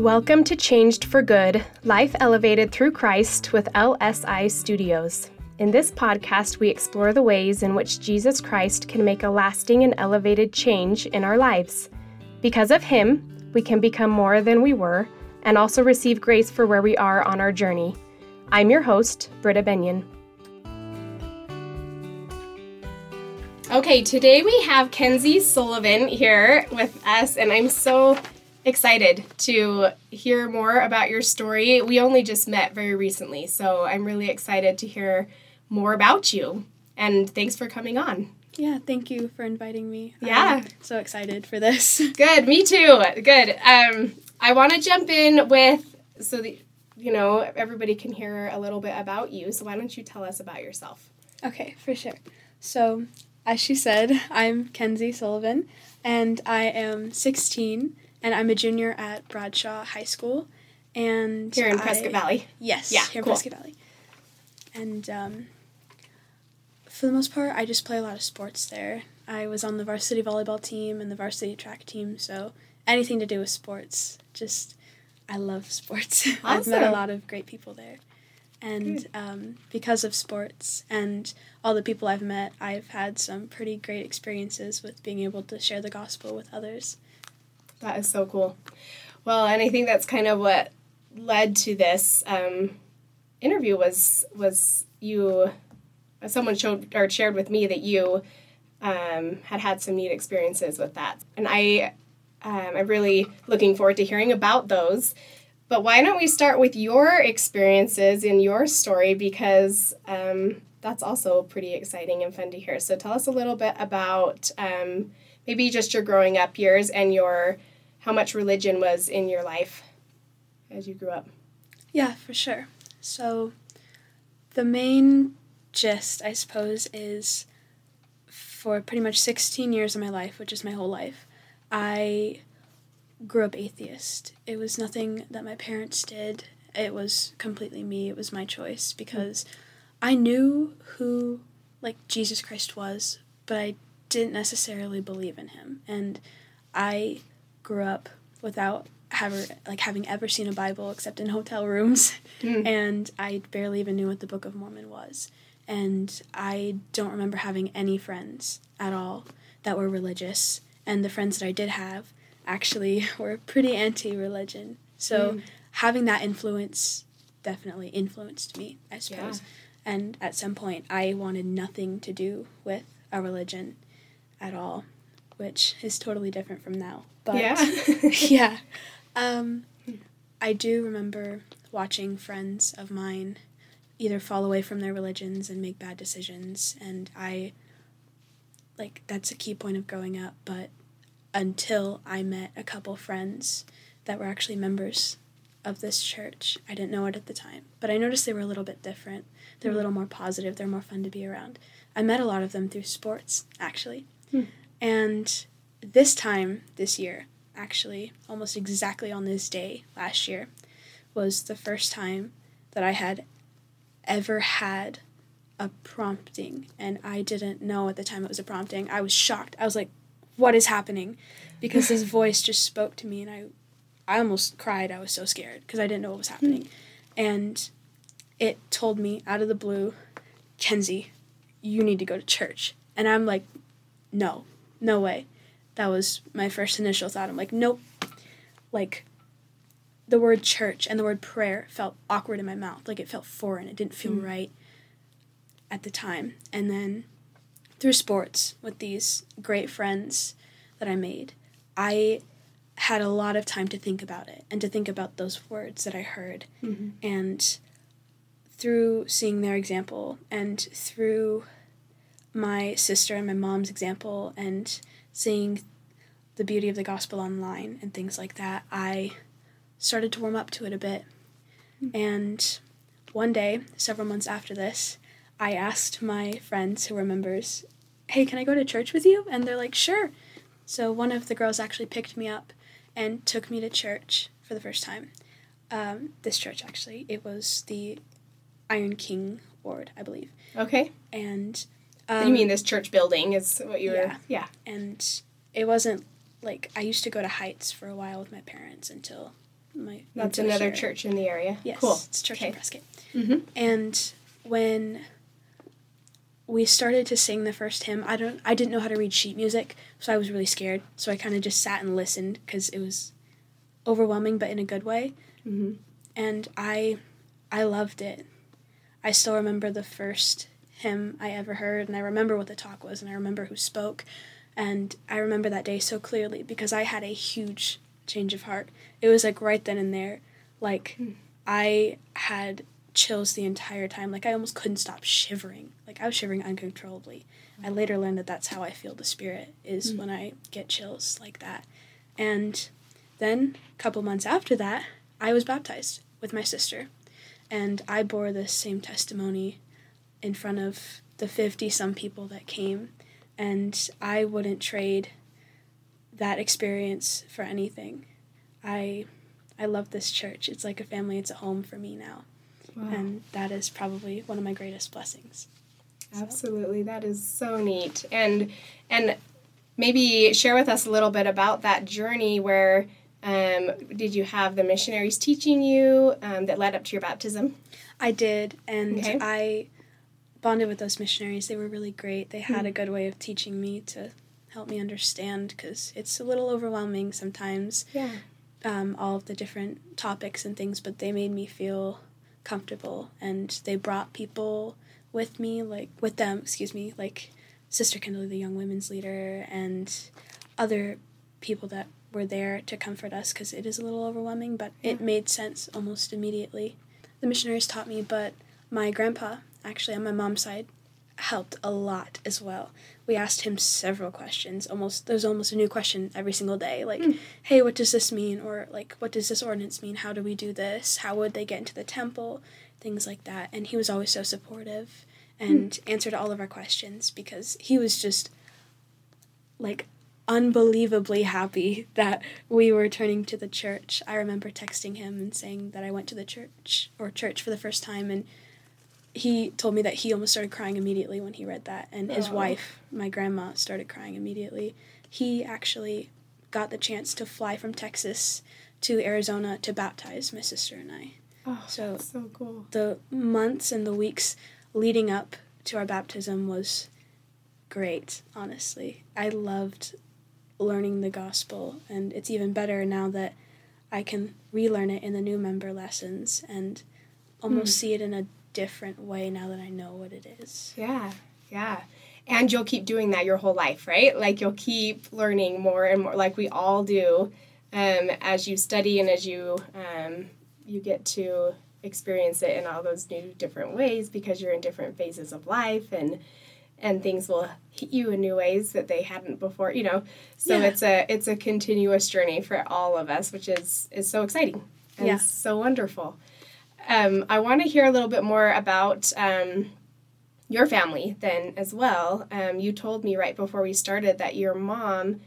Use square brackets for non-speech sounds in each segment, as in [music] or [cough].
Welcome to Changed for Good Life Elevated Through Christ with LSI Studios. In this podcast, we explore the ways in which Jesus Christ can make a lasting and elevated change in our lives. Because of Him, we can become more than we were and also receive grace for where we are on our journey. I'm your host, Britta Benyon. Okay, today we have Kenzie Sullivan here with us, and I'm so excited to hear more about your story. We only just met very recently, so I'm really excited to hear more about you. And thanks for coming on. Yeah, thank you for inviting me. Yeah. I'm so excited for this. [laughs] Good, me too. Good. Um, I want to jump in with so that you know everybody can hear a little bit about you. So why don't you tell us about yourself? Okay, for sure. So, as she said, I'm Kenzie Sullivan, and I am 16, and I'm a junior at Bradshaw High School. And Here in I- Prescott Valley. Yes, Yeah, here cool. in Prescott Valley. And um, for the most part, I just play a lot of sports there. I was on the varsity volleyball team and the varsity track team, so anything to do with sports, just I love sports. [laughs] I've met a lot of great people there. And um, because of sports and all the people I've met, I've had some pretty great experiences with being able to share the gospel with others. That is so cool. Well, and I think that's kind of what led to this um, interview was was you. Someone showed or shared with me that you um, had had some neat experiences with that, and I um, I'm really looking forward to hearing about those. But why don't we start with your experiences in your story because um, that's also pretty exciting and fun to hear. So tell us a little bit about um, maybe just your growing up years and your how much religion was in your life as you grew up. Yeah, for sure. So, the main gist, I suppose, is for pretty much 16 years of my life, which is my whole life, I grew up atheist. It was nothing that my parents did, it was completely me. It was my choice because I knew who, like, Jesus Christ was, but I didn't necessarily believe in him. And I grew up without ever like having ever seen a Bible except in hotel rooms, Mm. and I barely even knew what the Book of Mormon was. And I don't remember having any friends at all that were religious, and the friends that I did have actually [laughs] were pretty anti-religion. So Mm. having that influence definitely influenced me, I suppose. And at some point, I wanted nothing to do with a religion at all, which is totally different from now. But yeah. [laughs] [laughs] yeah. Um, I do remember watching friends of mine either fall away from their religions and make bad decisions, and I, like, that's a key point of growing up, but until I met a couple friends that were actually members of this church, I didn't know it at the time, but I noticed they were a little bit different. They were a little more positive, they're more fun to be around. I met a lot of them through sports, actually. Hmm. And this time, this year, actually, almost exactly on this day last year, was the first time that I had ever had a prompting. And I didn't know at the time it was a prompting. I was shocked. I was like, what is happening? Because this [laughs] voice just spoke to me, and I, I almost cried. I was so scared because I didn't know what was hmm. happening. And it told me out of the blue, Kenzie, you need to go to church. And I'm like, no, no way. That was my first initial thought. I'm like, nope. Like, the word church and the word prayer felt awkward in my mouth. Like, it felt foreign. It didn't feel Mm. right at the time. And then through sports with these great friends that I made, I had a lot of time to think about it and to think about those words that I heard. Mhm. And through seeing their example and through my sister and my mom's example and seeing the beauty of the gospel online and things like that, I started to warm up to it a bit. And one day, several months after this, I asked my friends who were members, Hey, can I go to church with you? And they're like, Sure. So one of the girls actually picked me up and took me to church for the first time. Um, this church, actually, it was the Iron King Ward, I believe. Okay. And um, you mean this church building is what you were? yeah. Yeah. and it wasn't like I used to go to Heights for a while with my parents until my That's to another here. church in the area. Yes, Cool. it's Church Okay. in Prescott. Mm-hmm. And when we started to sing the first hymn, I don't I didn't know how to read sheet music, so I was really scared. So I kind of just sat and listened because it was overwhelming, but in a good way. Mm-hmm. And I I loved it. I still remember the first hymn I ever heard, and I remember what the talk was, and I remember who spoke, and I remember that day so clearly because I had a huge change of heart. It was like right then and there, like hmm. I had chills the entire time. Like I almost couldn't stop shivering. Like I was shivering uncontrollably. I later learned that that's how I feel the spirit is hmm. when I get chills like that. And then a couple months after that, I was baptized with my sister. And I bore this same testimony in front of the 50 some people that came. And I wouldn't trade that experience for anything. I I love this church. It's like a family, it's a home for me now. Wow. And that is probably one of my greatest blessings. So- Absolutely, that is so neat. And and maybe share with us a little bit about that journey. Where um, did you have the missionaries teaching you um, that led up to your baptism? I did, and Okay. I bonded with those missionaries. They were really great. They had a good way of teaching me to help me understand because it's a little overwhelming sometimes, Yeah. um, all of the different topics and things, but they made me feel comfortable and they brought people with me, like, with them, excuse me, like Sister Kindley, the young women's leader, and other people that were there to comfort us because it is a little overwhelming, but it made sense almost immediately. The missionaries taught me, but my grandpa, actually on my mom's side, helped a lot as well. We asked him several questions. Almost there's almost a new question every single day. Like, hmm. hey, what does this mean? Or like, what does this ordinance mean? How do we do this? How would they get into the temple? Things like that. And he was always so supportive hmm. and answered all of our questions because he was just like unbelievably happy [laughs] that we were turning to the church. I remember texting him and saying that I went to the church or church for the first time and he told me that he almost started crying immediately when he read that and his Aw. wife, my grandma, started crying immediately. He actually got the chance to fly from Texas to Arizona to baptize my sister and I. Oh, So- so cool. The months and the weeks leading up to our baptism was great, honestly. I loved learning the gospel, and it's even better now that I can relearn it in the new member lessons and almost hmm. see it in a different way now that I know what it is. Yeah, yeah. And you'll keep doing that your whole life, right? Like you'll keep learning more and more, like we all do, um, as you study and as you um, you get to experience it in all those new different ways because you're in different phases of life and and things will hit you in new ways that they hadn't before you know so Yeah. it's a it's a continuous journey for all of us which is is so exciting and Yeah. so wonderful um, i want to hear a little bit more about um, your family then as well. Um, you told me right before we started that your mom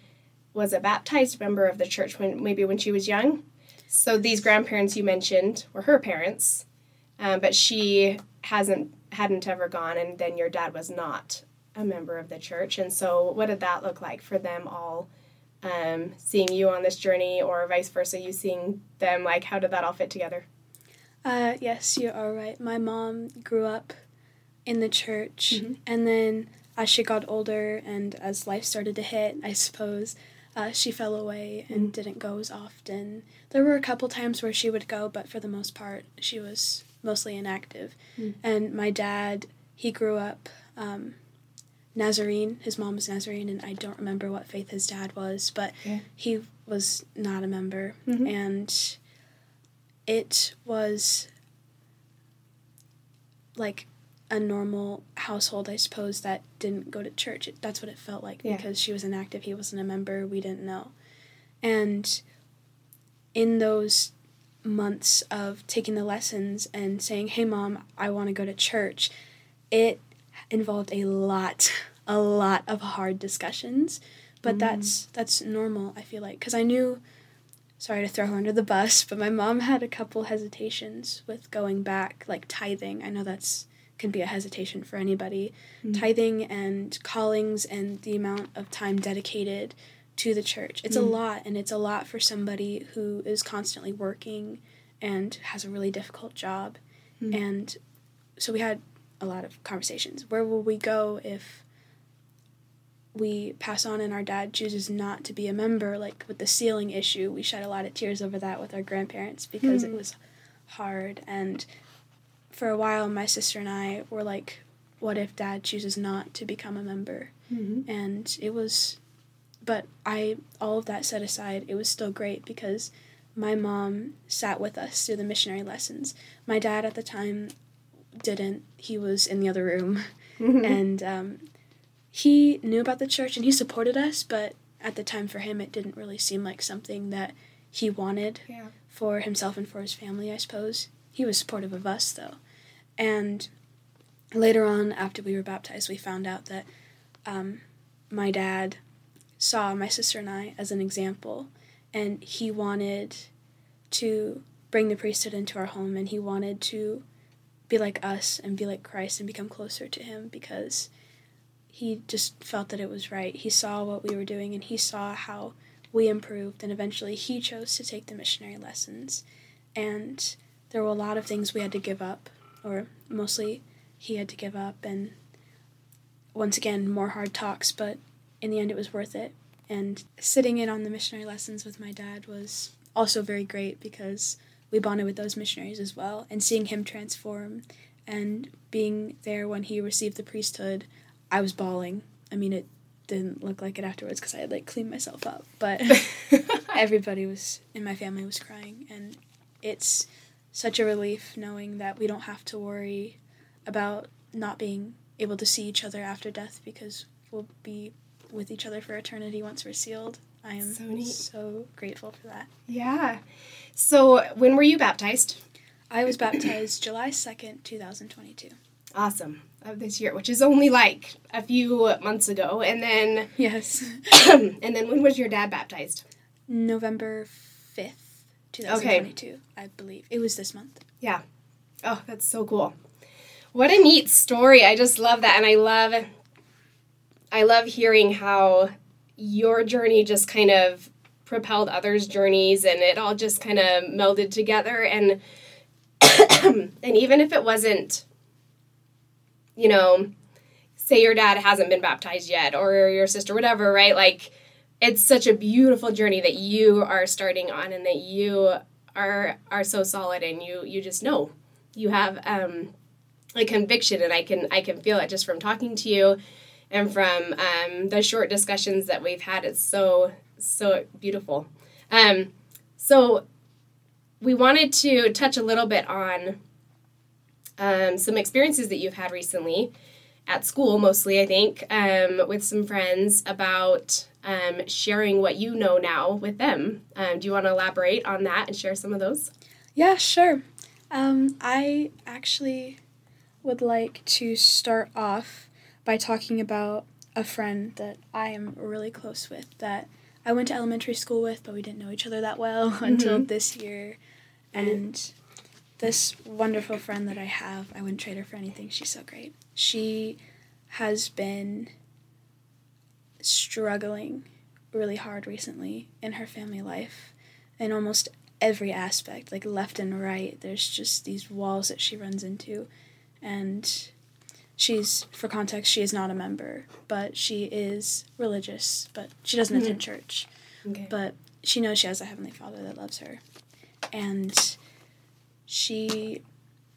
was a baptized member of the church when maybe when she was young. So these grandparents you mentioned were her parents, um, but she hasn't hadn't ever gone, and then your dad was not a member of the church. And so, what did that look like for them all? Um, seeing you on this journey, or vice versa, you seeing them, like how did that all fit together? Uh, yes, you are right. My mom grew up in the church, Mhm. and then as she got older and as life started to hit, I suppose, uh, she fell away and didn't go as often. There were a couple times where she would go, but for the most part, she was mostly inactive. Mm. And my dad, he grew up um, Nazarene. His mom was Nazarene, and I don't remember what faith his dad was, but Yeah. he was not a member. Mhm. And it was like a normal household, I suppose, that didn't go to church. It, that's what it felt like Yeah. because she was inactive. He wasn't a member. We didn't know. And in those months of taking the lessons and saying, hey, mom, I want to go to church, it involved a lot, [laughs] a lot of hard discussions. But mm. that's that's normal, I feel like, because I knew sorry to throw her under the bus, but my mom had a couple hesitations with going back, like tithing. I know that's can be a hesitation for anybody. Mm. Tithing and callings and the amount of time dedicated to the church. It's mm. a lot, and it's a lot for somebody who is constantly working and has a really difficult job. Mm. And so we had a lot of conversations. Where will we go if we pass on and our dad chooses not to be a member? Like with the sealing issue, we shed a lot of tears over that with our grandparents because mm. it was hard. And for a while, my sister and I were like, what if dad chooses not to become a member? Mm-hmm. And it was, but I, all of that set aside, it was still great because my mom sat with us through the missionary lessons. My dad at the time didn't, he was in the other room. Mm-hmm. And um, he knew about the church and he supported us, but at the time for him, it didn't really seem like something that he wanted yeah. for himself and for his family, I suppose. He was supportive of us, though. And later on, after we were baptized, we found out that um, my dad saw my sister and I as an example, and he wanted to bring the priesthood into our home, and he wanted to be like us and be like Christ and become closer to him because he just felt that it was right. He saw what we were doing, and he saw how we improved, and eventually he chose to take the missionary lessons. And there were a lot of things we had to give up, or mostly he had to give up and once again more hard talks but in the end it was worth it and sitting in on the missionary lessons with my dad was also very great because we bonded with those missionaries as well and seeing him transform and being there when he received the priesthood i was bawling i mean it didn't look like it afterwards because i had like cleaned myself up but [laughs] everybody was in my family was crying and it's such a relief knowing that we don't have to worry about not being able to see each other after death because we'll be with each other for eternity once we're sealed. I am so, so grateful for that. Yeah. So, when were you baptized? I was baptized July 2nd, 2022. Awesome. Of this year, which is only like a few months ago. And then. Yes. [clears throat] and then when was your dad baptized? November 5th, 2022, okay. I believe. It was this month. Yeah. Oh, that's so cool. What a neat story. I just love that and I love I love hearing how your journey just kind of propelled others' journeys and it all just kind of melded together and [clears throat] and even if it wasn't you know say your dad hasn't been baptized yet or your sister whatever right like it's such a beautiful journey that you are starting on and that you are are so solid and you you just know you have um a conviction and I can I can feel it just from talking to you and from um, the short discussions that we've had. It's so so beautiful. Um, so we wanted to touch a little bit on um, some experiences that you've had recently at school, mostly I think, um, with some friends about um, sharing what you know now with them. Um, do you want to elaborate on that and share some of those? Yeah, sure. I actually would like to start off by talking about a friend that I am really close with that I went to elementary school with, but we didn't know each other that well [laughs] mm-hmm. until this year. And this wonderful friend that I have, I wouldn't trade her for anything. She's so great. She has been struggling really hard recently in her family life in almost every aspect, like left and right. There's just these walls that she runs into and she's for context she is not a member but she is religious but she doesn't mm-hmm. attend church okay. but she knows she has a heavenly father that loves her and she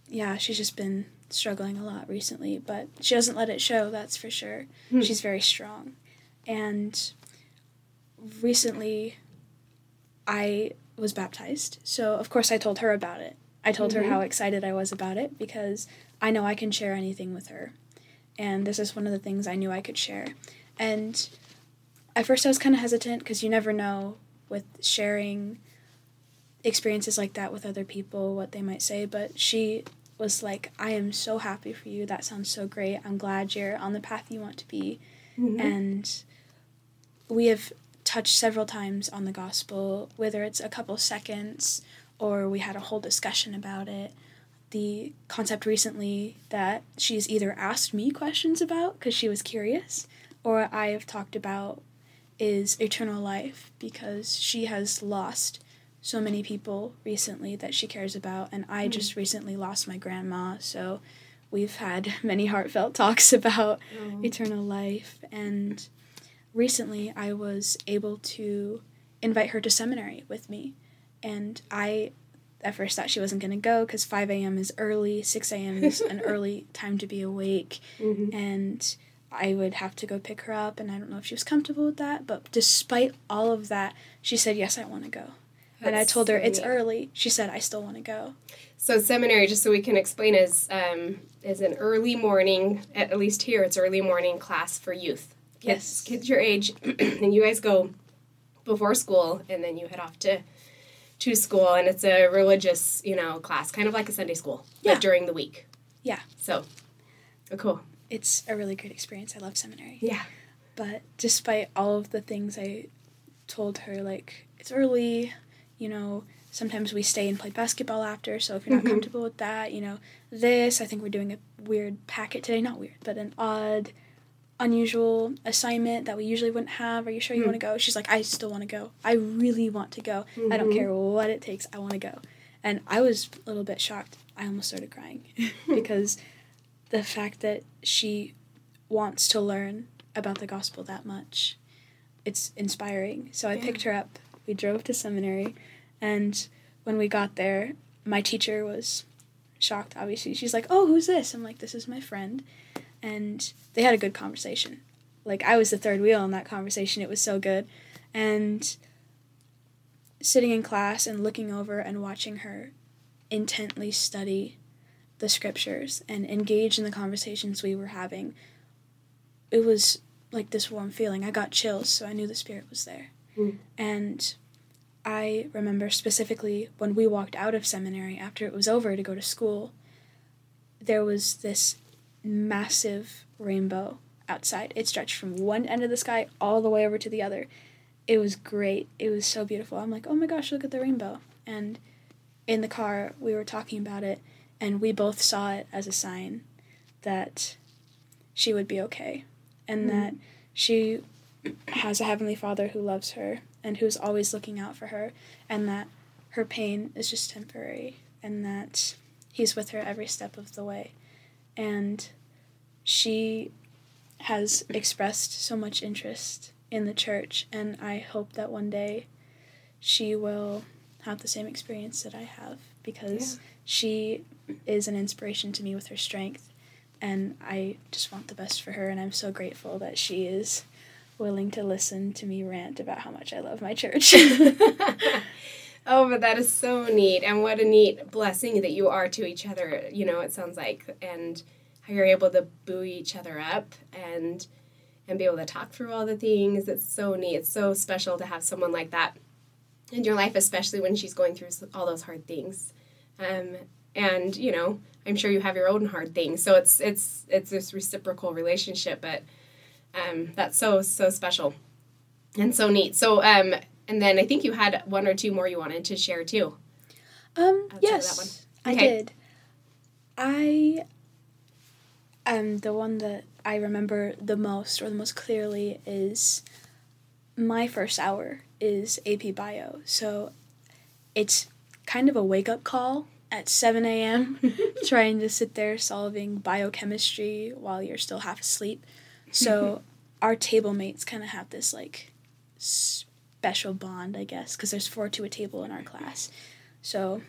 yeah she's just been struggling a lot recently but she doesn't let it show that's for sure mm. she's very strong and recently i was baptized so of course i told her about it i told mm-hmm. her how excited i was about it because I know I can share anything with her. And this is one of the things I knew I could share. And at first I was kind of hesitant because you never know with sharing experiences like that with other people what they might say, but she was like, I am so happy for you. That sounds so great. I'm glad you're on the path you want to be. Mm-hmm. And we have touched several times on the gospel, whether it's a couple seconds or we had a whole discussion about it the concept recently that she's either asked me questions about because she was curious, or I have talked about is eternal life because she has lost so many people recently that she cares about, and I just recently lost my grandma, so we've had [laughs] many heartfelt talks about Oh. eternal life. And recently, I was able to invite her to seminary with me, and I at first thought she wasn't going to go because 5 a.m. is early, 6 a.m. is an [laughs] early time to be awake, Mhm. and I would have to go pick her up, and I don't know if she was comfortable with that. But despite all of that, she said, Yes, I want to go. And I told her, It's neat. early. She said, I still want to go. So seminary, just so we can explain, is um, is an early morning. At, at least here, it's early morning class for youth. Kids, Yes. kids your age, [clears throat] and you guys go before school, and then you head off to to school, and it's a religious, you know, class, kind of like a Sunday school, Yeah. but during the week. Yeah. So, oh, cool. It's a really great experience. I love seminary. Yeah. But despite all of the things I told her, like, it's early, you know, sometimes we stay and play basketball after, so if you're not Mhm. comfortable with that, you know, this, I think we're doing a weird packet today. Not weird, but an odd, unusual assignment that we usually wouldn't have. Are you sure you Hmm. want to go? She's like, I still want to go. I really want to go. I don't Mhm. care what it takes. I want to go. And I was a little bit shocked. I almost started crying [laughs] because the fact that she wants to learn about the gospel that much, it's inspiring. So I Yeah. picked her up. We drove to seminary, and when we got there, my teacher was shocked. Obviously, she's like, "Oh, who's this?" I'm like, "This is my friend," and they had a good conversation. Like I was the third wheel in that conversation. It was so good, and sitting in class and looking over and watching her intently study the scriptures and engage in the conversations we were having, it was like this warm feeling. I got chills, so I knew the Spirit was there. Mm. And I remember specifically when we walked out of seminary after it was over to go to school, there was this massive rainbow outside. It stretched from one end of the sky all the way over to the other. It was great. It was so beautiful. I'm like, oh my gosh, look at the rainbow. And in the car, we were talking about it, and we both saw it as a sign that she would be okay and Mhm. that she has a heavenly father who loves her and who's always looking out for her and that her pain is just temporary and that he's with her every step of the way. And she has expressed so much interest in the church and i hope that one day she will have the same experience that i have because she is an inspiration to me with her strength and I just want the best for her and I'm so grateful that she is willing to listen to me rant about how much I love my church. [laughs] oh, but that is so neat, and what a neat blessing that you are to each other. You know, it sounds like, and how you're able to buoy each other up and and be able to talk through all the things. It's so neat. It's so special to have someone like that in your life, especially when she's going through all those hard things. Um, and you know, I'm sure you have your own hard things. So it's it's it's this reciprocal relationship, but um, that's so so special and so neat. So um, and then I think you had one or two more you wanted to share too. um yes. one. I did. I um the one that I remember the most or the most clearly is my first hour is AP Bio. So it's kind of a wake up call at 7 a.m. [laughs] trying to sit there solving biochemistry while you're still half asleep. So [laughs] our table mates kind of have this like special bond, I guess, because there's four to a table in our class. So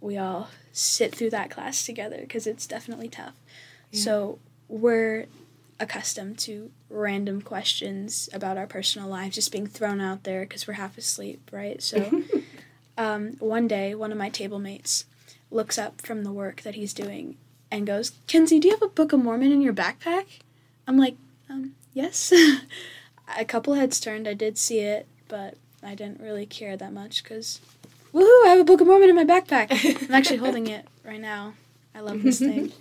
we all sit through that class together because it's definitely tough. So we're accustomed to random questions about our personal lives just being thrown out there because we're half asleep, right? So [laughs] um, one day, one of my table mates looks up from the work that he's doing and goes, Kenzie, do you have a Book of Mormon in your backpack? I'm like, um, yes. [laughs] a couple heads turned. I did see it, but I didn't really care that much because, woohoo, I have a Book of Mormon in my backpack. I'm actually [laughs] holding it right now. I love this thing.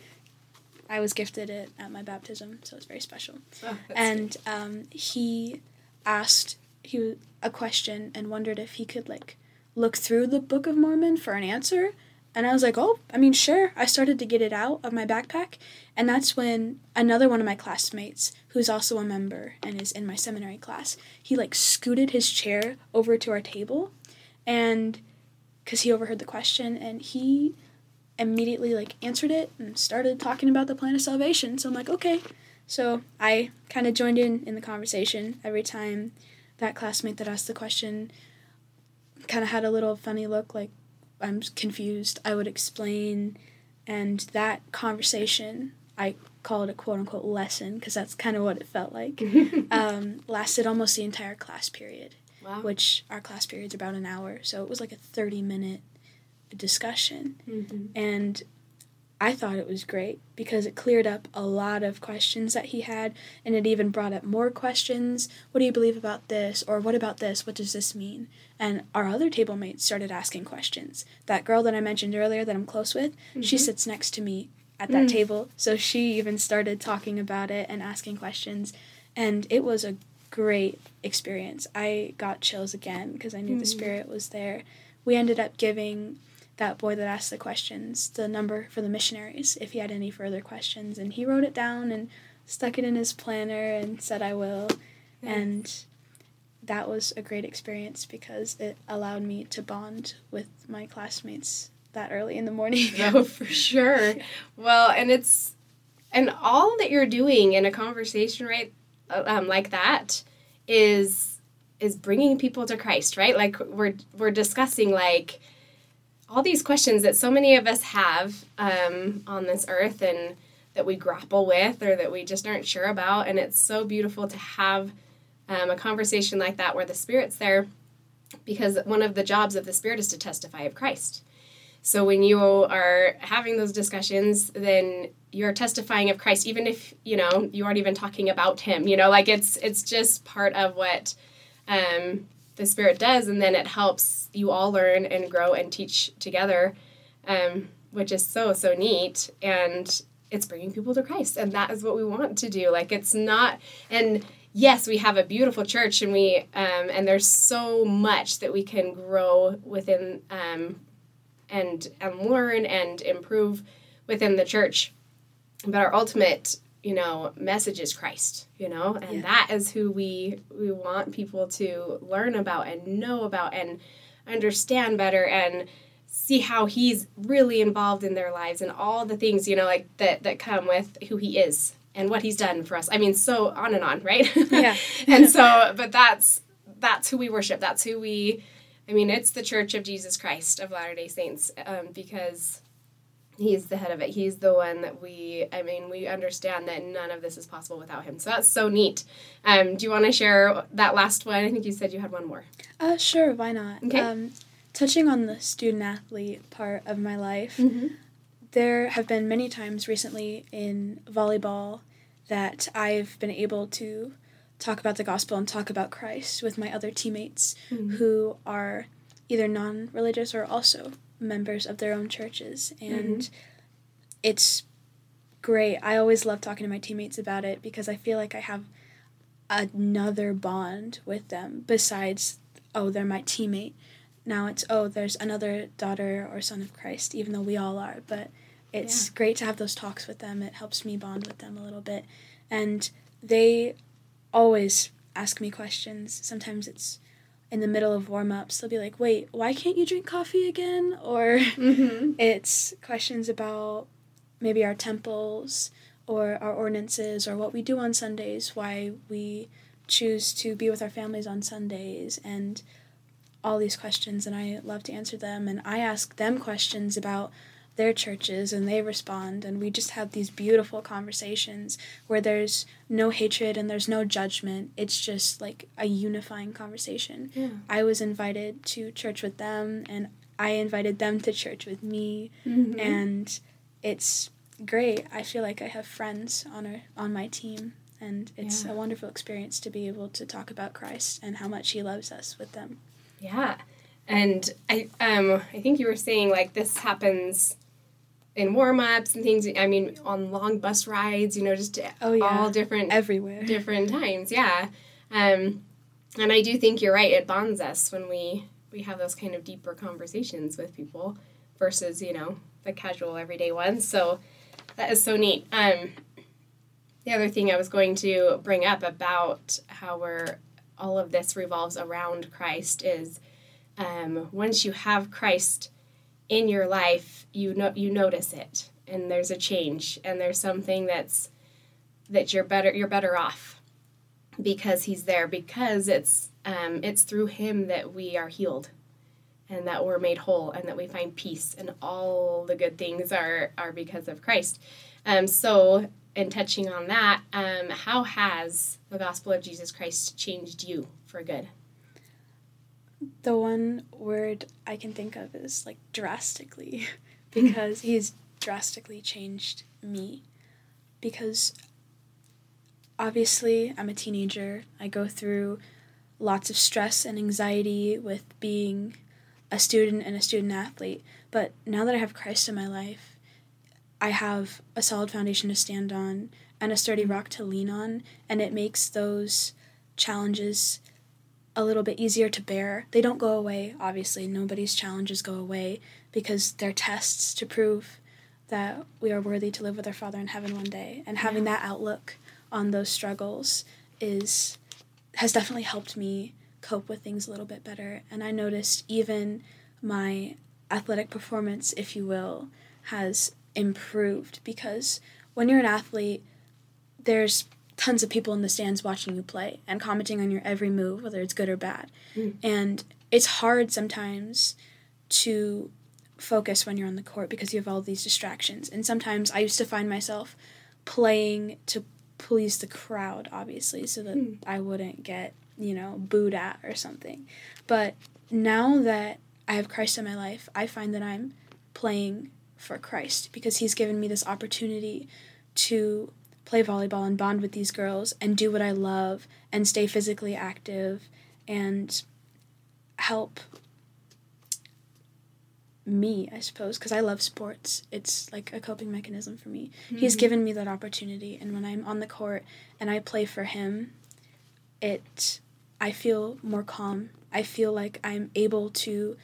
I was gifted it at my baptism, so it's very special Oh, and um, he asked he a question and wondered if he could like look through the Book of Mormon for an answer. And I was like, oh, I mean, sure. I started to get it out of my backpack. And that's when another one of my classmates, who's also a member and is in my seminary class, he like scooted his chair over to our table. And because he overheard the question and he immediately like answered it and started talking about the plan of salvation. So I'm like, okay. So I kind of joined in in the conversation every time that classmate that asked the question kind of had a little funny look like I'm confused. I would explain and that conversation I call it a quote unquote lesson because that's kind of what it felt like [laughs] um, lasted almost the entire class period Wow. which our class period's about an hour so it was like a 30 minute discussion Mm-hmm. and I thought it was great because it cleared up a lot of questions that he had, and it even brought up more questions. What do you believe about this? Or what about this? What does this mean? And our other table mates started asking questions. That girl that I mentioned earlier that I'm close with, she Mhm. sits next to me at that Mm. table, so she even started talking about it and asking questions, and it was a great experience. I got chills again because I knew the Mhm. spirit was there. We ended up giving that boy that asked the questions the number for the missionaries if he had any further questions and he wrote it down and stuck it in his planner and said i will and that was a great experience because it allowed me to bond with my classmates that early in the morning [laughs] Oh, for sure. [laughs] Well, and it's and all that you're doing in a conversation, right, uh, um, like that, is is bringing people to Christ, right? Like we're we're discussing like all these questions that so many of us have um, on this earth and that we grapple with or that we just aren't sure about, and it's so beautiful to have um, a conversation like that where the Spirit's there, because one of the jobs of the Spirit is to testify of Christ. So when you are having those discussions, then you're testifying of Christ, even if you know you aren't even talking about Him. You know, like it's it's just part of what um, the Spirit does, and then it helps you all learn and grow and teach together, um, which is so so neat. And it's bringing people to Christ, and that is what we want to do. Like it's not and yes, we have a beautiful church, and we um, and there's so much that we can grow within um, and and learn and improve within the church. But our ultimate, you know, message is Christ, you know, and Yeah. that is who we we want people to learn about and know about and understand better and see how he's really involved in their lives and all the things, you know, like that that come with who he is and what he's done for us. I mean, so on and on, right? [laughs] Yeah. and so, but that's that's who we worship. That's who we. I mean, it's the Church of Jesus Christ of Latter Day Saints um, because he's the head of it. He's the one that we. I mean, we understand that none of this is possible without him. So that's so neat. Um, do you want to share that last one? I think you said you had one more. uh, sure why not Okay. um, touching on the student athlete part of my life Mm-hmm. there have been many times recently in volleyball that I've been able to talk about the gospel and talk about Christ with my other teammates Mhm. who are either non religious or also members of their own churches. Mm-hmm. And it's great. I always love talking to my teammates about it because I feel like I have another bond with them besides, oh, they're my teammate. Now it's, oh, there's another daughter or son of Christ, even though we all are. But it's great to have those talks with them. It helps me bond with them a little bit. And they always ask me questions. Sometimes it's in the middle of warm ups. They'll be like, wait, why can't you drink coffee again? Or Mm-hmm. [laughs] it's questions about maybe our temples or our ordinances or what we do on Sundays, why we choose to be with our families on Sundays, and all these questions. And I love to answer them. And I ask them questions about their churches and they respond. And we just have these beautiful conversations where there's no hatred and there's no judgment. It's just like a unifying conversation. Yeah. I was invited to church with them, and I invited them to church with me, Mm-hmm. and it's great. I feel like I have friends on our on my team, and it's Yeah. a wonderful experience to be able to talk about Christ and how much He loves us with them. Yeah, and I um I think you were saying like this happens in warm ups and things. I mean, on long bus rides, you know, just Oh, yeah. all different Everywhere. different times. Yeah, um, and I do think you're right. It bonds us when we we have those kind of deeper conversations with people versus you know the casual everyday ones. So that is so neat. Um, the other thing I was going to bring up about how we're all of this revolves around Christ is um, once you have Christ in your life, you know you notice it, and there's a change, and there's something that's that you're better you're better off because He's there because it's um, it's through Him that we are healed, and that we're made whole, and that we find peace, and all the good things are are because of Christ. Um, so in touching on that, um, how has the gospel of Jesus Christ changed you for good? The one word I can think of is like drastically, [laughs] because he's drastically changed me. Because obviously, I'm a teenager. I go through lots of stress and anxiety with being a student and a student athlete. But now that I have Christ in my life, I have a solid foundation to stand on and a sturdy rock to lean on, and it makes those challenges a little bit easier to bear. They don't go away, obviously. Nobody's challenges go away because they're tests to prove that we are worthy to live with our Father in heaven one day. And having that outlook on those struggles is has definitely helped me cope with things a little bit better. And I noticed even my athletic performance, if you will, has improved because when you're an athlete, there's tons of people in the stands watching you play and commenting on your every move, whether it's good or bad. Mm. And it's hard sometimes to focus when you're on the court because you have all these distractions. And sometimes I used to find myself playing to please the crowd, obviously, so that mm. I wouldn't get, you know, booed at or something. But now that I have Christ in my life, I find that I'm playing for Christ because He's given me this opportunity to play volleyball and bond with these girls and do what I love and stay physically active and help me, I suppose, because I love sports. It's like a coping mechanism for me. Mm-hmm. He's given me that opportunity, and when I'm on the court and I play for him, it I feel more calm. I feel like I'm able to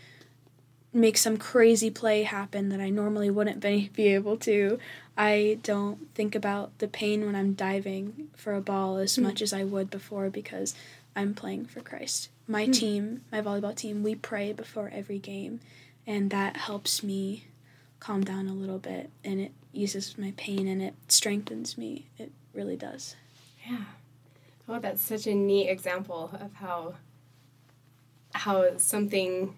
make some crazy play happen that I normally wouldn't be, be able to. I don't think about the pain when I'm diving for a ball as mm. much as I would before because I'm playing for Christ. My mm. team, my volleyball team, we pray before every game, and that helps me calm down a little bit and it eases my pain and it strengthens me. It really does. Yeah. Oh, that's such a neat example of how how something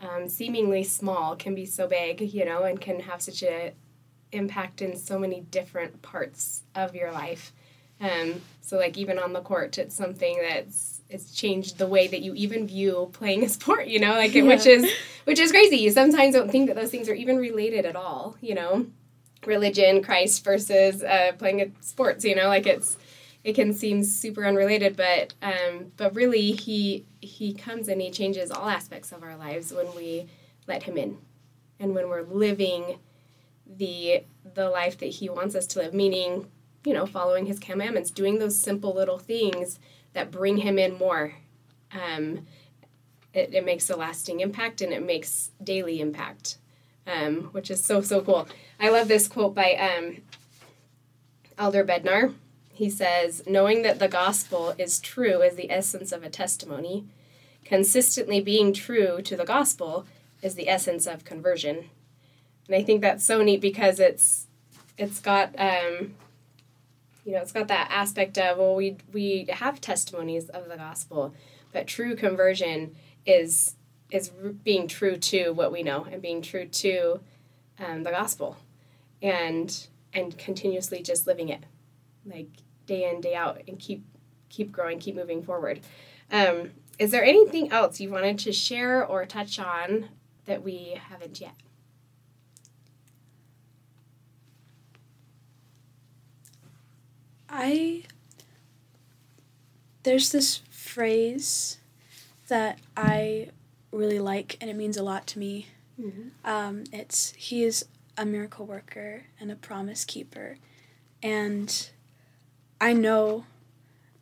um, seemingly small can be so big, you know, and can have such a impact in so many different parts of your life. Um, so like even on the court, it's something that's it's changed the way that you even view playing a [laughs] sport. You know, like yeah. which is which is crazy. You sometimes don't think that those things are even related at all. You know, religion, Christ versus uh, playing a sports. You know, like it's it can seem super unrelated, but um, but really he he comes and he changes all aspects of our lives when we let him in, and when we're living the the life that he wants us to live, meaning you know following his commandments, doing those simple little things that bring him in more. Um, it, it makes a lasting impact and it makes daily impact, um, which is so so cool. I love this quote by um, Elder Bednar he says, knowing that the gospel is true is the essence of a testimony. Consistently being true to the gospel is the essence of conversion. And I think that's so neat because it's it's got um, you know it's got that aspect of well we we have testimonies of the gospel, but true conversion is is being true to what we know and being true to um, the gospel, and and continuously just living it like day in day out and keep keep growing keep moving forward. Um, is there anything else you wanted to share or touch on that we haven't yet i there's this phrase that i really like and it means a lot to me mm-hmm. um, it's he is a miracle worker and a promise keeper and I know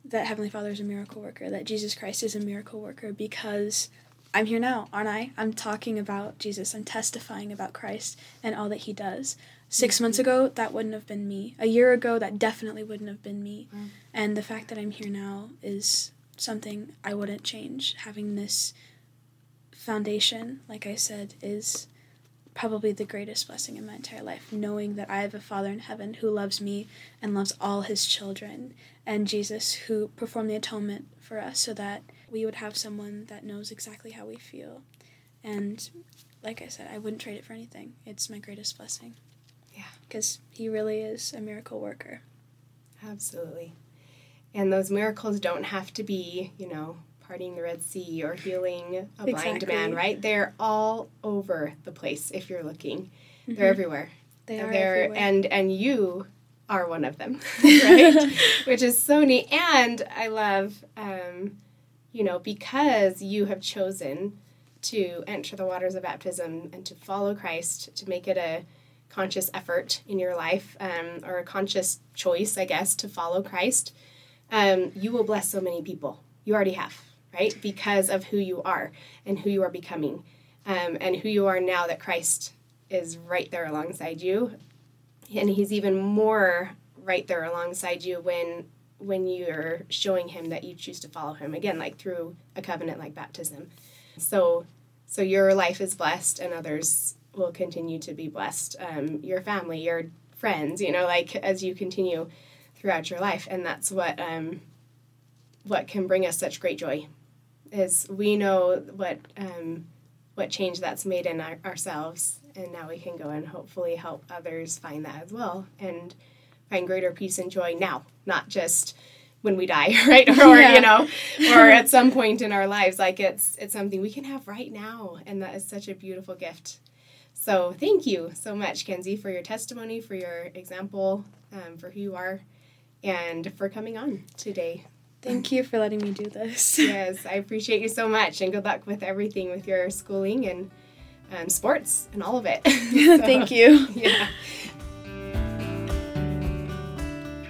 that Heavenly Father is a miracle worker, that Jesus Christ is a miracle worker because I'm here now, aren't I? I'm talking about Jesus. I'm testifying about Christ and all that he does. 6 months ago, that wouldn't have been me. A year ago, that definitely wouldn't have been me. Mm. And the fact that I'm here now is something I wouldn't change. Having this foundation, like I said, is probably the greatest blessing in my entire life. Knowing that I have a Father in heaven who loves me and loves all his children, and Jesus who performed the atonement for us so that we would have someone that knows exactly how we feel. And like I said, I wouldn't trade it for anything. It's my greatest blessing. Yeah. Because he really is a miracle worker. Absolutely. And those miracles don't have to be, you know, parting the Red Sea or healing a blind man, right? They're all over the place if you're looking. They're Mhm. everywhere. They are They're- everywhere. and and you are one of them, [laughs] [laughs] right? Which is so neat. And I love um, you know, because you have chosen to enter the waters of baptism and to follow Christ, to make it a conscious effort in your life, um, or a conscious choice, I guess, to follow Christ, um, you will bless so many people. You already have, right? Because of who you are and who you are becoming, um, and who you are now that Christ is right there alongside you, and He's even more right there alongside you when when you're showing Him that you choose to follow Him again, like through a covenant like baptism. So, so your life is blessed, and others will continue to be blessed. Um, your family, your friends, you know, like as you continue throughout your life, and that's what um, what can bring us such great joy. Is we know what um, what change that's made in our, ourselves, and now we can go and hopefully help others find that as well, and find greater peace and joy now, not just when we die, [laughs] right? Or Yeah. you know, or [laughs] at some point in our lives. Like it's it's something we can have right now, and that is such a beautiful gift. So thank you so much, Kenzie, for your testimony, for your example, um, for who you are, and for coming on today. Thank you for letting me do this. [laughs] yes, I appreciate you so much, and good luck with everything with your schooling and um, sports and all of it. Thank you. Yeah.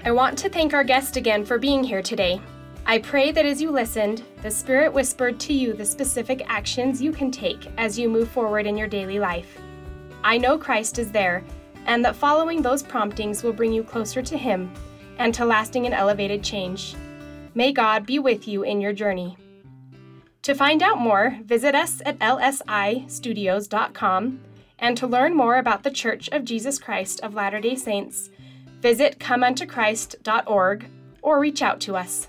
I want to thank our guest again for being here today. I pray that as you listened, the Spirit whispered to you the specific actions you can take as you move forward in your daily life. I know Christ is there, and that following those promptings will bring you closer to Him and to lasting and elevated change. May God be with you in your journey. To find out more, visit us at lsistudios.com, and to learn more about the Church of Jesus Christ of Latter day Saints, visit comeuntochrist.org or reach out to us.